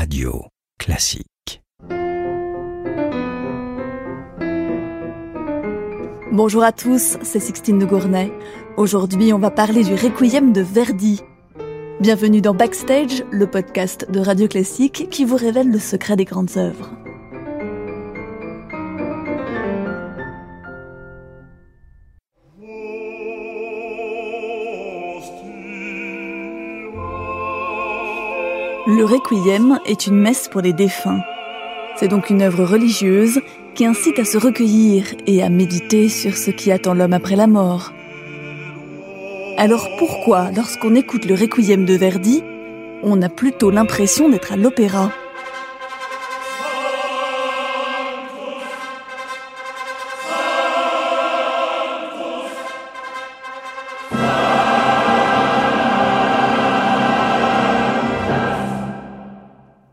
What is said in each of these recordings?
Radio Classique. Bonjour à tous, c'est Sixtine de Gournay. Aujourd'hui, on va parler du Requiem de Verdi. Bienvenue dans Backstage, le podcast de Radio Classique qui vous révèle le secret des grandes œuvres. Le Requiem est une messe pour les défunts. C'est donc une œuvre religieuse qui incite à se recueillir et à méditer sur ce qui attend l'homme après la mort. Alors pourquoi, lorsqu'on écoute le Requiem de Verdi, on a plutôt l'impression d'être à l'opéra?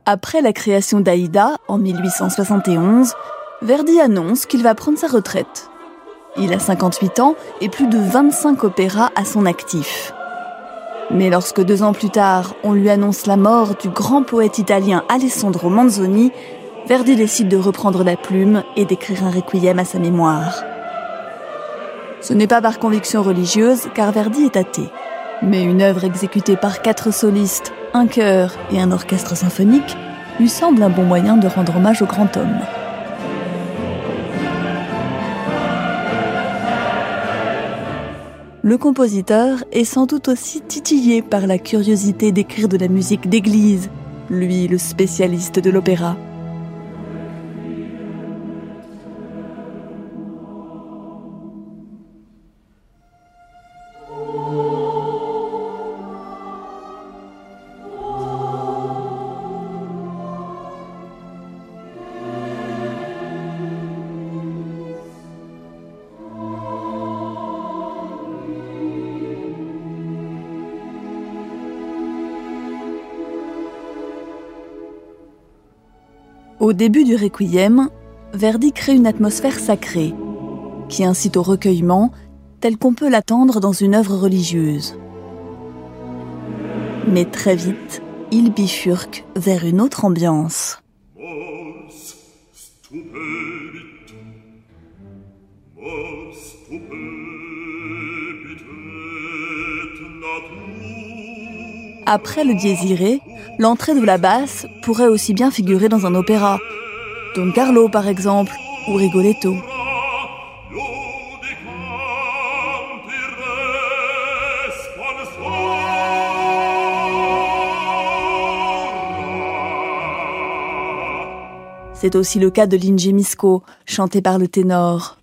Après la création d'Aïda en 1871, Verdi annonce qu'il va prendre sa retraite. Il a 58 ans et plus de 25 opéras à son actif. Mais lorsque deux ans plus tard, on lui annonce la mort du grand poète italien Alessandro Manzoni, Verdi décide de reprendre la plume et d'écrire un requiem à sa mémoire. Ce n'est pas par conviction religieuse, car Verdi est athée. Mais une œuvre exécutée par quatre solistes, un chœur et un orchestre symphonique lui semble un bon moyen de rendre hommage au grand homme. Le compositeur est sans doute aussi titillé par la curiosité d'écrire de la musique d'église, lui le spécialiste de l'opéra. Au début du Requiem, Verdi crée une atmosphère sacrée, qui incite au recueillement tel qu'on peut l'attendre dans une œuvre religieuse. Mais très vite, il bifurque vers une autre ambiance. Après le désiré, l'entrée de la basse pourrait aussi bien figurer dans un opéra. Don Carlo par exemple, ou Rigoletto. C'est aussi le cas de l'Ingemisco, chanté par le ténor.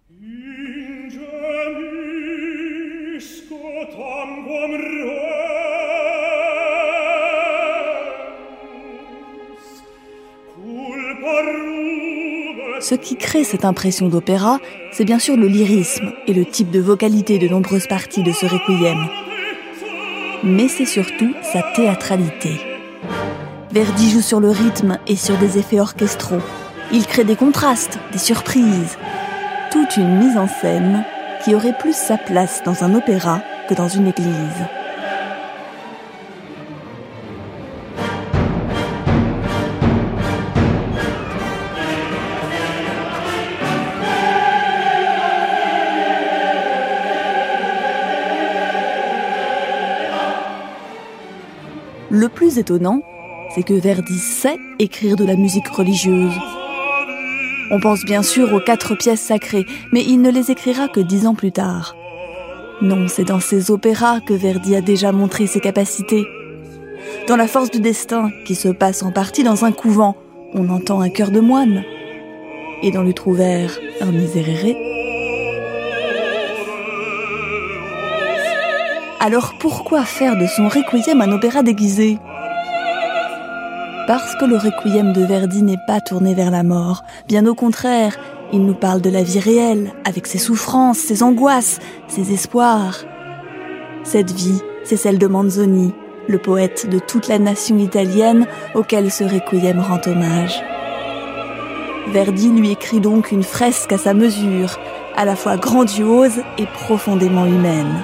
Ce qui crée cette impression d'opéra, c'est bien sûr le lyrisme et le type de vocalité de nombreuses parties de ce requiem. Mais c'est surtout sa théâtralité. Verdi joue sur le rythme et sur des effets orchestraux. Il crée des contrastes, des surprises. Toute une mise en scène qui aurait plus sa place dans un opéra que dans une église. Le plus étonnant, c'est que Verdi sait écrire de la musique religieuse. On pense bien sûr aux quatre pièces sacrées, mais il ne les écrira que dix ans plus tard. Non, c'est dans ses opéras que Verdi a déjà montré ses capacités. Dans La force du destin, qui se passe en partie dans un couvent, on entend un chœur de moine. Et dans Le Trouvert, un miséréré. Alors pourquoi faire de son requiem un opéra déguisé? Parce que le requiem de Verdi n'est pas tourné vers la mort. Bien au contraire, il nous parle de la vie réelle, avec ses souffrances, ses angoisses, ses espoirs. Cette vie, c'est celle de Manzoni, le poète de toute la nation italienne auquel ce requiem rend hommage. Verdi lui écrit donc une fresque à sa mesure, à la fois grandiose et profondément humaine.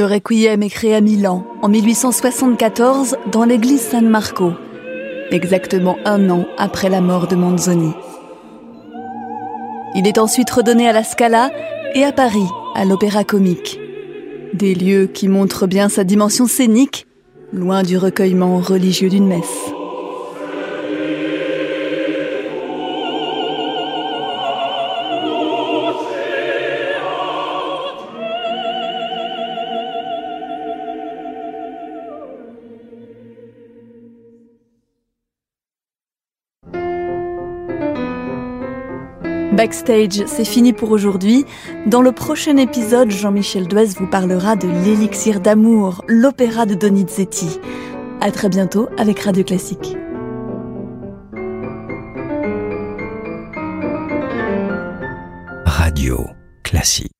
Le Requiem est créé à Milan en 1874 dans l'église San Marco, exactement un an après la mort de Manzoni. Il est ensuite redonné à la Scala et à Paris, à l'Opéra Comique. Des lieux qui montrent bien sa dimension scénique, loin du recueillement religieux d'une messe. Backstage, c'est fini pour aujourd'hui. Dans le prochain épisode, Jean-Michel Duez vous parlera de l'élixir d'amour, l'opéra de Donizetti. À très bientôt avec Radio Classique. Radio Classique.